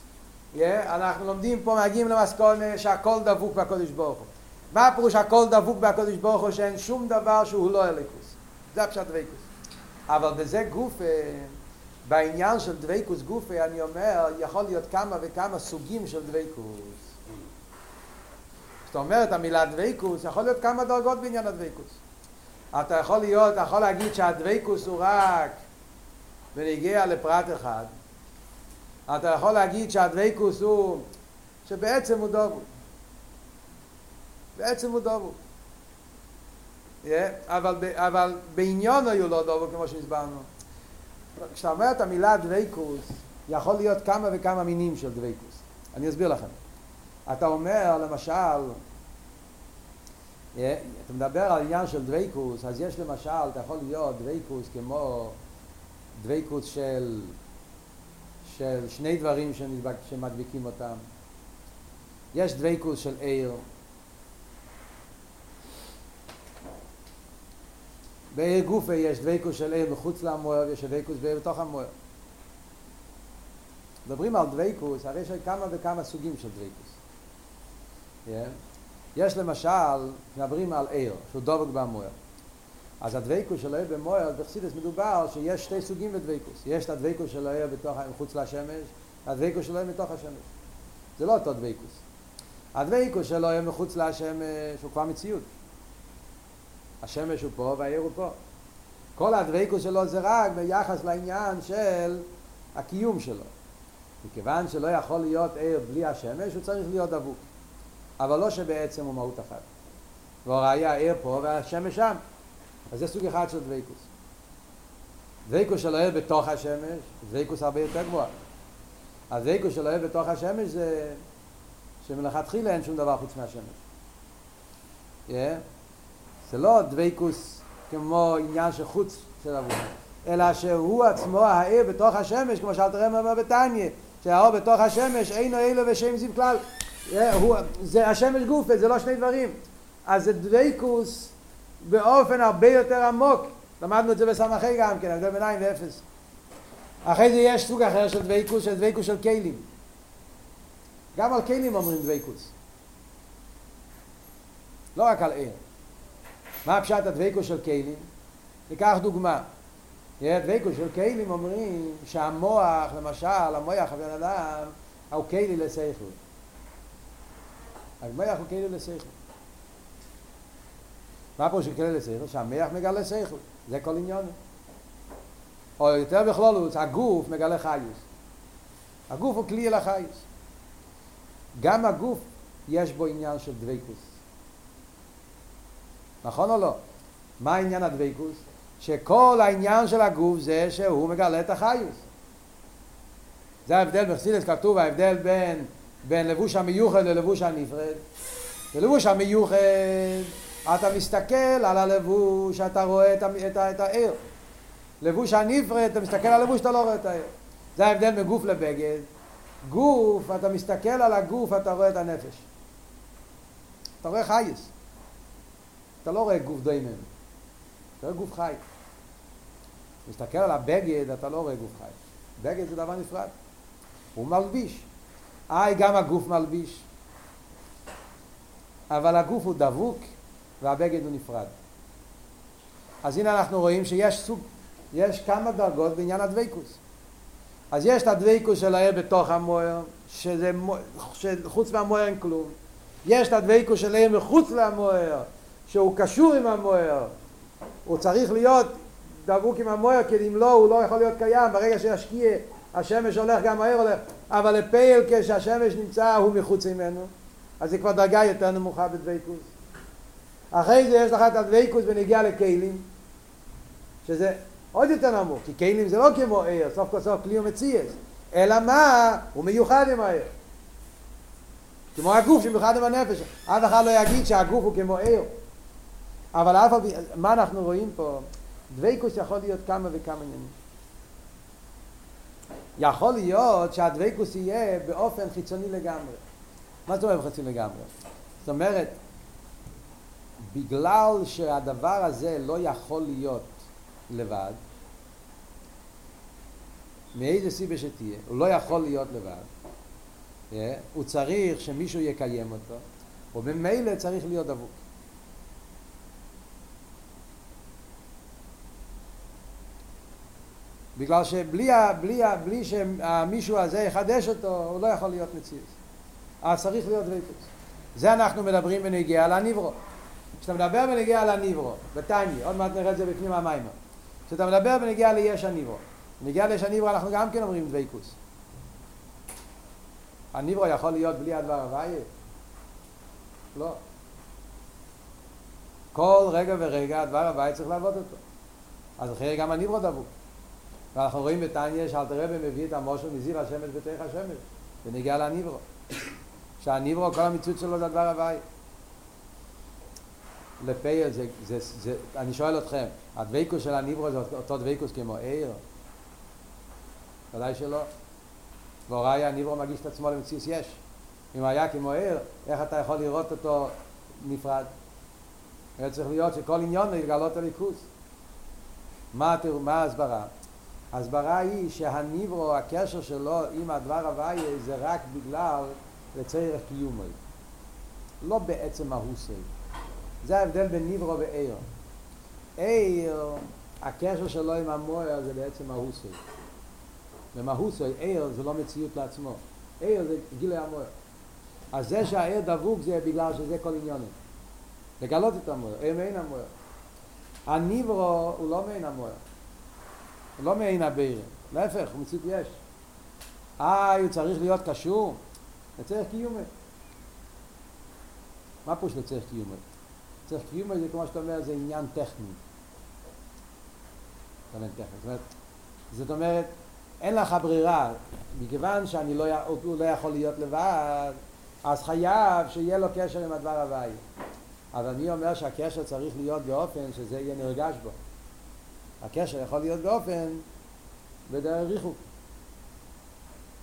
Yeah, אנחנו לומדים פה, מגיעים למסקונה שהכל דבוק בקודש ברוך הוא. מה הפירוש הכל דבוק בקודש ברוך הוא שאין שום דבר שהוא לא אליקוס? זה הפשט דבקוס. אבל בזה גוף, בעניין של דבקוס גוף, אני אומר, יכול להיות כמה וכמה סוגים של דבקוס. זאת אומרת, המילה דבקוס, יכול להיות כמה דרגות בעניין הדבקוס. אתה יכול להיות, אתה יכול להגיד שהדבקוס הוא רק ונגיע לפרט אחד. אתה יכול להגיד שהדבקוס הוא, שבעצם הוא דובו. בעצם הוא דובו. Yeah, אבל, אבל בעניון היו לא דובו כמו שהסברנו. כשאתה אומר את המילה דבקוס, יכול להיות כמה וכמה מינים של דבקוס. אני אסביר לכם. אתה אומר, למשל, אתה מדבר על עניין של דוויקוס, אז יש למשל, אתה יכול להיות דוויקוס כמו דוויקוס של, של שני דברים שמדביקים אותם. יש דוויקוס של עיר. בעיר גופה יש דוויקוס של עיר מחוץ למוער, יש דוויקוס בעיר בתוך המוער. מדברים על דוויקוס, הרי יש כמה וכמה סוגים של דוויקוס. Yeah. יש למשל, מדברים על עיר, שהוא דבק במוער. אז הדבקוס של העיר במוער, בחסידס מדובר שיש שתי סוגים בדבקוס. יש את הדבקוס של בתוך, מחוץ לשמש, הדבקוס של העיר מתוך השמש. זה לא אותו דבקוס. הדבקוס של העיר מחוץ לשמש הוא כבר מציאות. השמש הוא פה והעיר הוא פה. כל הדבקוס שלו זה רק ביחס לעניין של הקיום שלו. מכיוון שלא יכול להיות עיר בלי השמש, הוא צריך להיות דבוק. אבל לא שבעצם הוא מהות אחת. והראיה העיר פה והשמש שם. אז זה סוג אחד של דוויקוס. דוויקוס של העיר בתוך השמש, דוויקוס הרבה יותר גבוה. הדוויקוס של העיר בתוך השמש זה שמלכתחילה אין שום דבר חוץ מהשמש. Yeah. זה לא דוויקוס כמו עניין של חוץ של אבו, אלא שהוא עצמו העיר בתוך השמש, כמו שאלת רמר אומר בתניא, שהאור בתוך השמש אינו אילו ושם זיו כלל. הוא, זה השמש גופה, זה לא שני דברים. אז זה דוויקוס באופן הרבה יותר עמוק. למדנו את זה בסמכי גם כן, הבדל בין עין ואפס. אחרי זה יש סוג אחר של דוויקוס, של דוויקוס של כלים. גם על כלים אומרים דוויקוס. לא רק על עיר. מה הפשט הדוויקוס של כלים? ניקח דוגמה. דוויקוס של כלים אומרים שהמוח, למשל, המוח הבן אדם, הוא כלי לשכל. המח הוא כאילו לשכל. מה פה של כאילו לשכל? שהמח מגלה שכל. זה כל עניון. או יותר בכלולות, הגוף מגלה חיוס. הגוף הוא כלי אל. גם הגוף יש בו עניין של דוויקוס. נכון או לא? מה עניין הדוויקוס? שכל העניין של הגוף זה שהוא מגלה את החיוס. זה ההבדל בחסידס כתוב, ההבדל בין, בין לבוש המיוחד ללבוש הנפרד. בלבוש המיוחד אתה מסתכל על הלבוש, אתה רואה את, את, את העיר. לבוש הנפרד, אתה מסתכל על הלבוש, אתה לא רואה את העיר. זה ההבדל מגוף לבגד. גוף, אתה מסתכל על הגוף, אתה רואה את הנפש. אתה רואה חייס. אתה לא רואה גוף דיימן. אתה רואה גוף חי. מסתכל על הבגד, אתה לא רואה גוף חי. בגד זה דבר נפרד. הוא מלביש. איי, גם הגוף מלביש. אבל הגוף הוא דבוק והבגד הוא נפרד. אז הנה אנחנו רואים שיש סוג, יש כמה דרגות בעניין הדבקוס. אז יש את הדבקוס של העיר בתוך המוער, שזה, שחוץ מהמוער אין כלום. יש את הדבקוס של העיר מחוץ למוער, שהוא קשור עם המוער. הוא צריך להיות דבוק עם המוער, כי אם לא, הוא לא יכול להיות קיים. ברגע שישקיע, השמש הולך, גם העיר הולך. אבל לפייל, כשהשמש נמצא, הוא מחוץ ממנו. אז זה כבר דרגה יותר נמוכה בדבקוס. אחרי זה יש לך את הדבקוס בנגיעה לכלים, שזה עוד יותר נמוך, כי כלים זה לא כמו עיר, סוף כל סוף כלי ומציאס, אלא מה? הוא מיוחד עם העיר. כמו הגוף שמיוחד עם הנפש. אף אחד לא יגיד שהגוף הוא כמו עיר. אבל אף פעם, מה אנחנו רואים פה? דבקוס יכול להיות כמה וכמה עניינים. יכול להיות שהדבקוס יהיה באופן חיצוני לגמרי. מה זאת אומרת חיצוני לגמרי? זאת אומרת, בגלל שהדבר הזה לא יכול להיות לבד, מאיזה סיבה שתהיה, הוא לא יכול להיות לבד, yeah, הוא צריך שמישהו יקיים אותו, ובמילא צריך להיות דבוק. בגלל שבלי בלי, בלי שמישהו הזה יחדש אותו, הוא לא יכול להיות מציאות. אז צריך להיות ריפוס. זה אנחנו מדברים בנגיעה לניברו. כשאתה מדבר בנגיעה לניברו, בטניה, עוד מעט נראה את זה בפנים המים. כשאתה מדבר בנגיעה ליש הניברו, בנגיעה ליש הניברו אנחנו גם כן אומרים דבקוס. הניברו יכול להיות בלי הדבר הוויה? לא. כל רגע ורגע הדבר הוויה צריך לעבוד אותו. אז אחרי גם הניברו דבוק. ואנחנו רואים בתניא שאלתר רבי מביא את המושל מזיר השמש בתוך השמש, ונגיע לניברו. שהניברו, כל המציאות שלו זה הדבר הוואי. לפייל, זה, זה, זה, אני שואל אתכם, הדבקוס של הניברו זה אותו דבקוס כמו עיר? ודאי שלא. והוראי הניברו מגיש את עצמו למציאות יש. אם היה כמו עיר, איך אתה יכול לראות אותו נפרד? היה צריך להיות שכל עניון הוא יגלות הליכוס. מה ההסברה? ההסברה היא שהניברו, הקשר שלו עם הדבר הוויה זה רק בגלל לצורך קיומי. לא בעצם מהוסי. זה ההבדל בין ניברו ועיר. עיר, הקשר שלו עם המוער זה בעצם מהוסי. ומהוסי, עיר זה לא מציאות לעצמו. עיר זה גילי המוער. אז זה שהעיר דבוק זה בגלל שזה כל עניונים. לגלות את המוער, עיר מעין המוער. הניברו הוא לא מעין המוער. הוא לא מעין הבירה. להפך, הוא מציאות יש. אה, הוא צריך להיות קשור? לצריך קיומי. מה פירוש לצריך קיומי? צריך קיומי זה כמו שאתה אומר, זה עניין טכני. זאת אומרת, זאת אומרת, אין לך ברירה, מכיוון שאני לא, הוא לא יכול להיות לבד, אז חייב שיהיה לו קשר עם הדבר הוואי. אבל אני אומר שהקשר צריך להיות באופן שזה יהיה נרגש בו. הקשר יכול להיות באופן בדרך ריחוק.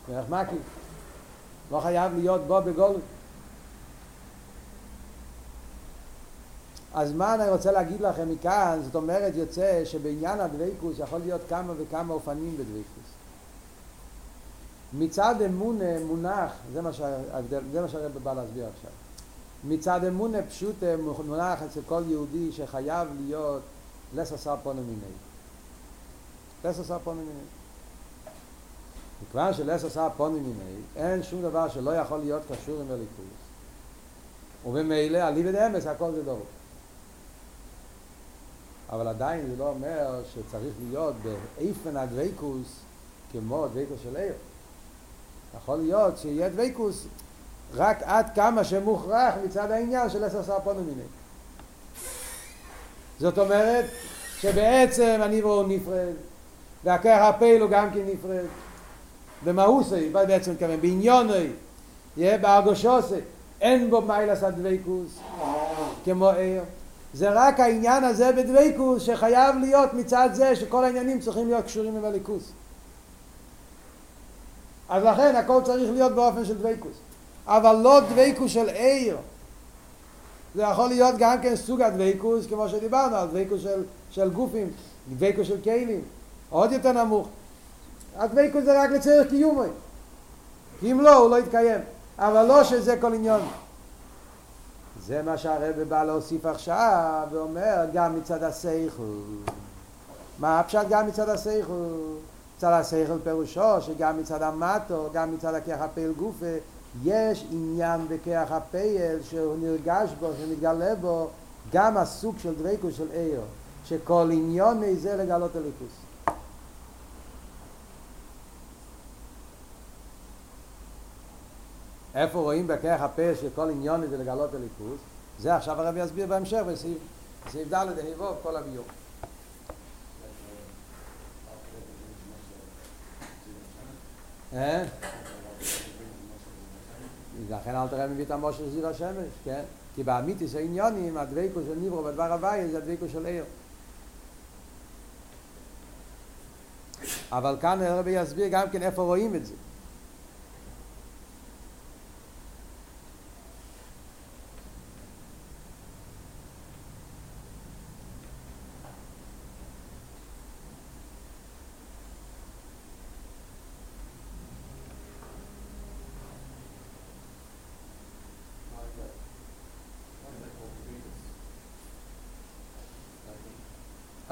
דרך מקיף. לא חייב להיות בו בגולות. אז מה אני רוצה להגיד לכם מכאן, זאת אומרת יוצא שבעניין הדוויקוס יכול להיות כמה וכמה אופנים בדוויקוס. מצד אמון מונח, זה מה, שההבדל, שהרב בא להסביר עכשיו. מצד אמון פשוט מונח אצל כל יהודי שחייב להיות לססר פונו מיני. לססר פונו מיני. מכיוון שלס עשה פונים מיני, אין שום דבר שלא יכול להיות קשור עם הליכוס. ובמילא, עלי ודאמס, הכל זה דור. אבל עדיין זה לא אומר שצריך להיות באיפן הדוויקוס כמו דוויקוס של עיר. יכול להיות שיהיה דוויקוס רק עד כמה שמוכרח מצד העניין של עשר פונים מיני. זאת אומרת שבעצם הניברו הוא נפרד, והכרך הפעיל הוא גם כן נפרד. במאוסי, בעצם מתכוון, בעניוני, יהיה בהרגושוסי, אין בו מיילס הדבקוס, כמו עיר. זה רק העניין הזה בדבקוס שחייב להיות מצד זה שכל העניינים צריכים להיות קשורים עם הליכוס. אז לכן הכל צריך להיות באופן של דבקוס. אבל לא דבקוס של עיר. זה יכול להיות גם כן סוג הדבקוס, כמו שדיברנו, על דבקוס של, של גופים, דבקוס של כלים, עוד יותר נמוך. הדבקוס זה רק לצורך קיומוי. אם לא, הוא לא יתקיים. אבל לא שזה כל עניון. זה מה שהרבא בא להוסיף עכשיו, ואומר גם מצד הסייכל. מה הפשט גם מצד הסייכל? מצד הסייכל פירושו שגם מצד המטו, גם מצד הכיח הפעיל גופה, יש עניין בכיח הפעיל שהוא נרגש בו, שמתגלה בו, גם הסוג של דריקו של עיר, שכל עניון מזה לגלות הליכוס. איפה רואים בכרך הפה שכל עניון זה לגלות הליכוס? זה עכשיו הרב יסביר בהמשך בסעיף, בסעיף ד' דהיבוב כל הביור. לכן אל תראה מביא את המושר של זיר השמש, כן? כי באמיתיס העניונים, הדבקו של ניברו בדבר הוואי זה הדבקו של עיר. אבל כאן הרב יסביר גם כן איפה רואים את זה.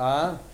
אה?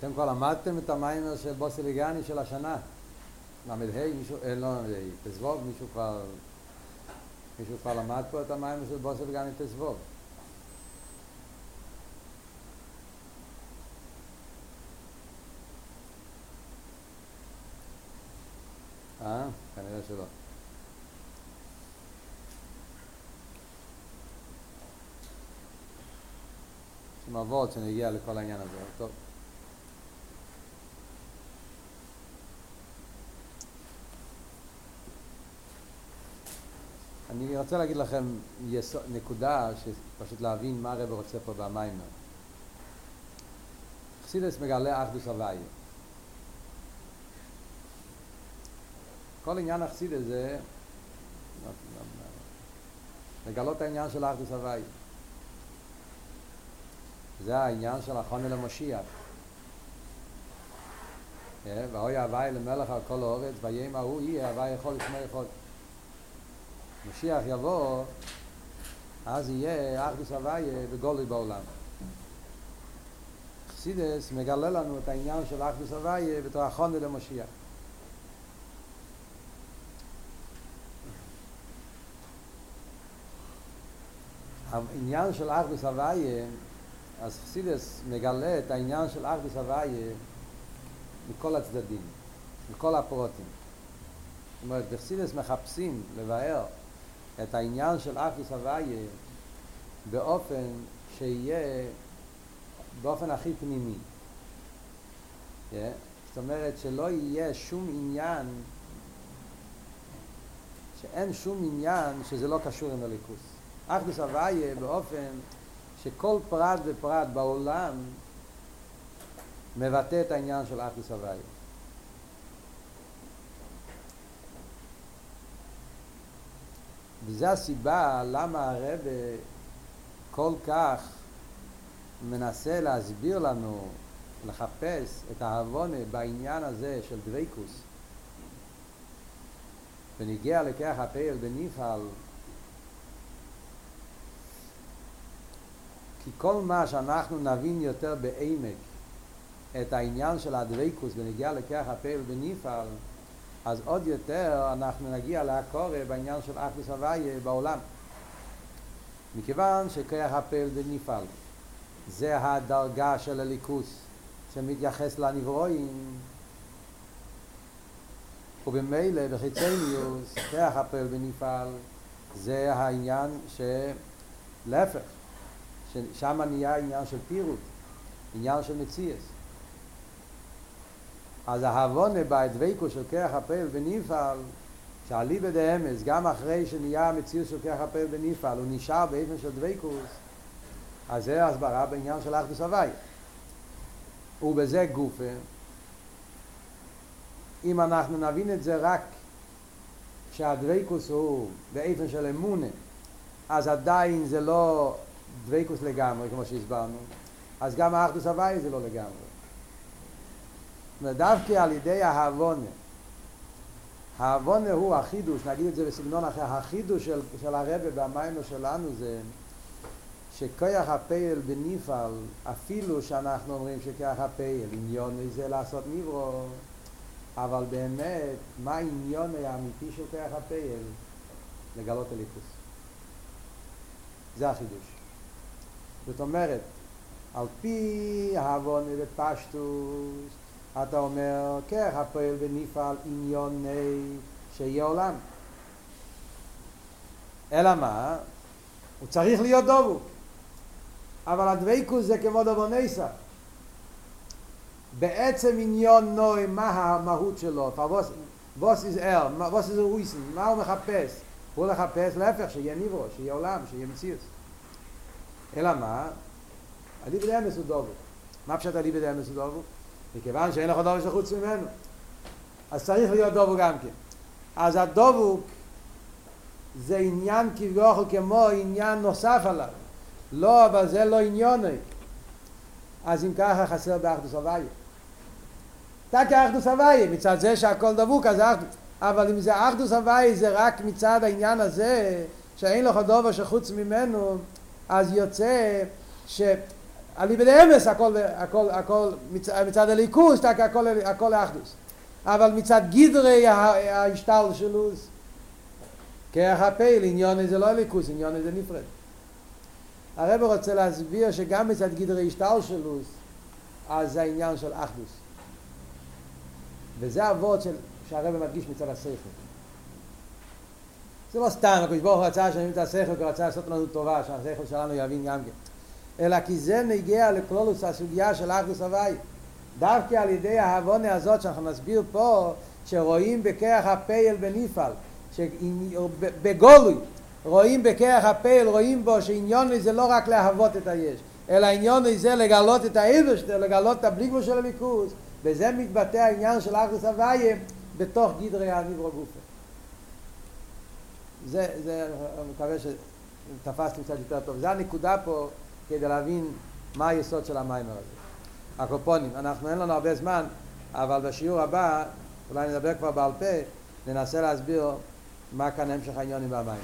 אתם כבר למדתם את המיימר של בוסליגני של השנה? ל"ה, מישהו, אה, לא ל"ה, תזבוב, מישהו כבר, מישהו כבר למד פה את המיימר של בוסליגני תזבוב. אה? כנראה שלא. יש שנגיע לכל העניין הזה, טוב. אני רוצה להגיד לכם יסוד, נקודה, פשוט להבין מה הרב רוצה פה במיימר. חסידס מגלה אחדוס הוויה. כל עניין החסידס זה לגלות העניין של אחדוס הוויה. זה העניין של החונה למשיח. ואוי הוואי למלך על כל האורץ, ויהם ההוא יהיה הוואי יכול לשמוע יכול. משיח יבוא, אז יהיה אחדוס הוויה בגולוי בעולם. חסידס מגלה לנו את העניין של אחדוס הוויה בתור החונה למשיח. העניין של אחדוס הוויה, אז חסידס מגלה את העניין של אחדוס הוויה מכל הצדדים, מכל הפרוטים. זאת אומרת, בחסידס מחפשים לבאר את העניין של אחדוס הוויה באופן שיהיה באופן הכי פנימי. Yeah. זאת אומרת שלא יהיה שום עניין, שאין שום עניין שזה לא קשור עם הליכוס. אחדוס הוויה באופן שכל פרט ופרט בעולם מבטא את העניין של אחדוס הוויה. וזו הסיבה למה הרב כל כך מנסה להסביר לנו, לחפש את העוונה בעניין הזה של דוויקוס. ונגיע לכך הפעל בנפעל כי כל מה שאנחנו נבין יותר בעמק את העניין של הדוויקוס ונגיע לכך הפעל בנפעל אז עוד יותר אנחנו נגיע להקורא בעניין של אחדוס הוויה בעולם. מכיוון שכוח הפעל בנפעל זה הדרגה של הליכוס שמתייחס לנברואים ובמילא בחיצניוס כוח הפעל בנפעל זה העניין שלהפך ששם נהיה עניין של פירוט עניין של מציאס אז ההבונה בהדבקו של כרך הפעל בנפעל שעלי בדאמס, גם אחרי שנהיה המציאות של כרך הפעל בנפעל, הוא נשאר באופן של דבקוס, אז זה הסברה בעניין של אחדוס הוואי. ובזה גופה, אם אנחנו נבין את זה רק שהדבקוס הוא באופן של אמונה, אז עדיין זה לא דבקוס לגמרי, כמו שהסברנו, אז גם האחדוס הוואי זה לא לגמרי. דווקא על ידי ההבונה. ההבונה הוא החידוש, נגיד את זה בסגנון אחר, החידוש של, של הרבה במיימר שלנו זה שכוח הפעל בניפעל, אפילו שאנחנו אומרים שכוח הפעל, עניון זה לעשות נברו, אבל באמת, מה העניון האמיתי של כוח הפעל? לגלות הליכוס. זה החידוש. זאת אומרת, על פי ההבונה בפשטוס, אתה אומר, כך הפועל ונפעל עניוני שיהיה עולם. אלא מה? הוא צריך להיות דובו. אבל הדבקוס זה כמו דובו נסה. בעצם עניון נוי, מה המהות שלו? ווס איז אר, ווס איז וויסן, מה הוא מחפש? הוא לחפש להפך, שיהיה ניברו, שיהיה עולם, שיהיה מציאות. אלא מה? הליבד אמס הוא דובו. מה פשט הליבד אמס הוא דובו? מכיוון שאין לך דובו שחוץ ממנו. אז צריך להיות דובו גם כן. אז הדובוק זה עניין כביכול כמו עניין נוסף עליו. לא, אבל זה לא עניוני. אז אם ככה חסר באחדוס הוויה. אתה כאחדוס הוויה, מצד זה שהכל דבוק אז אחדוס. אבל אם זה אחדוס הוויה זה רק מצד העניין הזה שאין לך דובו שחוץ ממנו, אז יוצא ש... אליבא דאמס הכל, הכל, הכל מצד, מצד הליכוס, רק הכל, הכל אחדוס. אבל מצד גדרי ההשתל שלוס, כרך הפעיל, עניון זה לא הליכוס, עניון זה נפרד. הרב רוצה להסביר שגם מצד גדרי השתל שלוס, אז זה העניין של אחדוס. וזה של, שהרב מדגיש מצד השכל. זה לא סתם, הקדוש ברוך הוא רצה שנבין את השכל, כי הוא רצה לעשות לנו טובה, שהשכל שלנו יבין גם כן. אלא כי זה נגיע לכלולוס הסוגיה של אחדוס הוואי. דווקא על ידי ההבונה הזאת שאנחנו נסביר פה, שרואים בכרך הפייל בניפעל, בגולוי, רואים בכרך הפייל, רואים בו שעניון זה לא רק להוות את היש, אלא עניון זה לגלות את העבר שלו, לגלות את הבליגבו של הליכוז, וזה מתבטא העניין של אחדוס הוויה בתוך גדרי הניברו גופה. זה, זה, אני מקווה שתפסתם קצת יותר טוב. זה הנקודה פה כדי להבין מה היסוד של המיימר הזה. הקופונים, אנחנו אין לנו הרבה זמן, אבל בשיעור הבא, אולי נדבר כבר בעל פה, ננסה להסביר מה כאן המשך העניונים והמיימר.